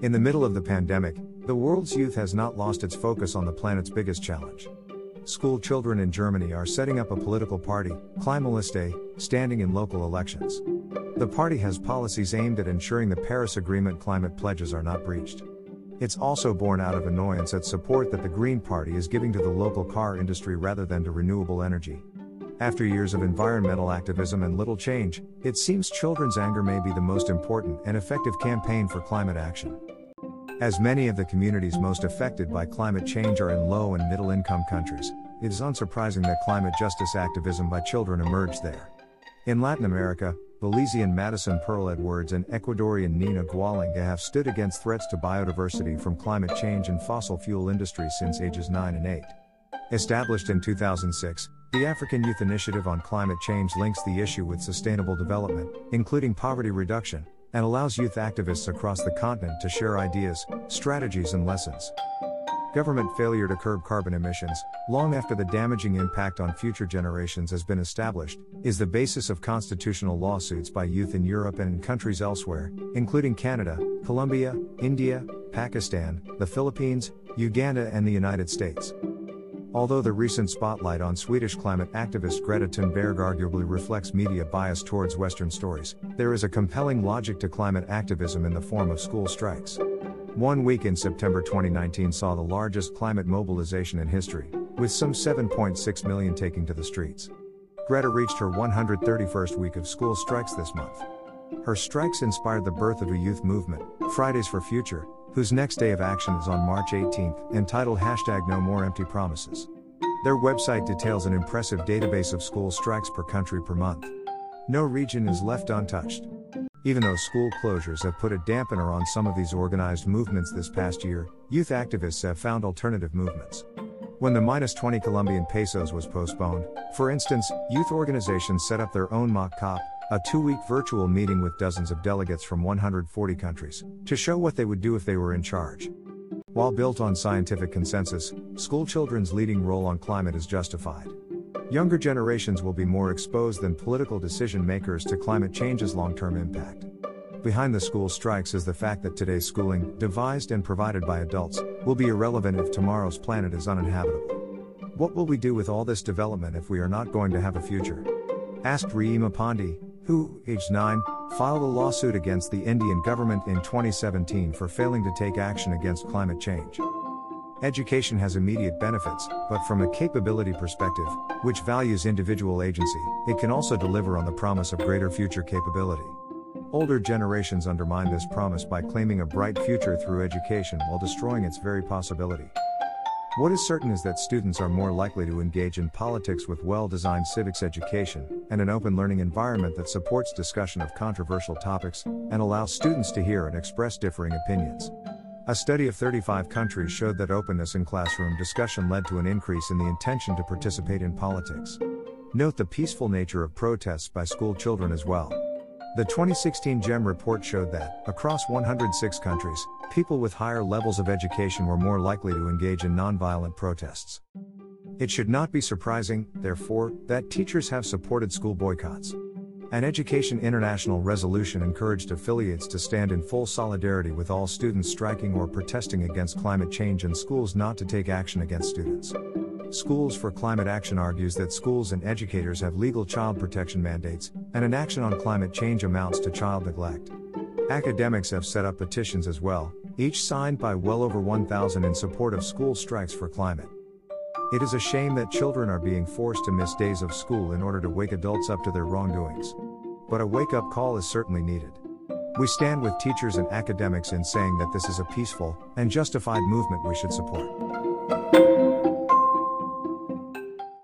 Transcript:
In the middle of the pandemic, the world's youth has not lost its focus on the planet's biggest challenge. School children in Germany are setting up a political party, Klimaliste, standing in local elections. The party has policies aimed at ensuring the Paris Agreement climate pledges are not breached. It's also born out of annoyance at support that the Green Party is giving to the local car industry rather than to renewable energy. After years of environmental activism and little change, it seems children's anger may be the most important and effective campaign for climate action. As many of the communities most affected by climate change are in low and middle income countries, it is unsurprising that climate justice activism by children emerged there. In Latin America, Belizean Madison Pearl Edwards and Ecuadorian Nina Gualinga have stood against threats to biodiversity from climate change and fossil fuel industries since ages 9 and 8. Established in 2006, the African Youth Initiative on Climate Change links the issue with sustainable development, including poverty reduction, and allows youth activists across the continent to share ideas, strategies, and lessons. Government failure to curb carbon emissions, long after the damaging impact on future generations has been established, is the basis of constitutional lawsuits by youth in Europe and in countries elsewhere, including Canada, Colombia, India, Pakistan, the Philippines, Uganda, and the United States. Although the recent spotlight on Swedish climate activist Greta Thunberg arguably reflects media bias towards Western stories, there is a compelling logic to climate activism in the form of school strikes. One week in September 2019 saw the largest climate mobilization in history, with some 7.6 million taking to the streets. Greta reached her 131st week of school strikes this month. Her strikes inspired the birth of a youth movement, Fridays for Future, whose next day of action is on March 18th, entitled hashtag No More Empty Promises. Their website details an impressive database of school strikes per country per month. No region is left untouched. Even though school closures have put a dampener on some of these organized movements this past year, youth activists have found alternative movements. When the minus 20 Colombian pesos was postponed, for instance, youth organizations set up their own mock COP, a two week virtual meeting with dozens of delegates from 140 countries, to show what they would do if they were in charge. While built on scientific consensus, school children's leading role on climate is justified. Younger generations will be more exposed than political decision makers to climate change's long term impact. Behind the school strikes is the fact that today's schooling, devised and provided by adults, will be irrelevant if tomorrow's planet is uninhabitable. What will we do with all this development if we are not going to have a future? Asked Ridhima Pandey, who, aged 9, filed a lawsuit against the Indian government in 2017 for failing to take action against climate change. Education has immediate benefits, but from a capability perspective, which values individual agency, it can also deliver on the promise of greater future capability. Older generations undermine this promise by claiming a bright future through education while destroying its very possibility. What is certain is that students are more likely to engage in politics with well designed civics education and an open learning environment that supports discussion of controversial topics and allows students to hear and express differing opinions. A study of 35 countries showed that openness in classroom discussion led to an increase in the intention to participate in politics. Note the peaceful nature of protests by school children as well. The 2016 GEM report showed that, across 106 countries, people with higher levels of education were more likely to engage in nonviolent protests. It should not be surprising, therefore, that teachers have supported school boycotts. An Education International resolution encouraged affiliates to stand in full solidarity with all students striking or protesting against climate change and schools not to take action against students. Schools for Climate Action argues that schools and educators have legal child protection mandates, and an action on climate change amounts to child neglect. Academics have set up petitions as well, each signed by well over 1,000 in support of school strikes for climate. It is a shame that children are being forced to miss days of school in order to wake adults up to their wrongdoings. But a wake up call is certainly needed. We stand with teachers and academics in saying that this is a peaceful and justified movement we should support.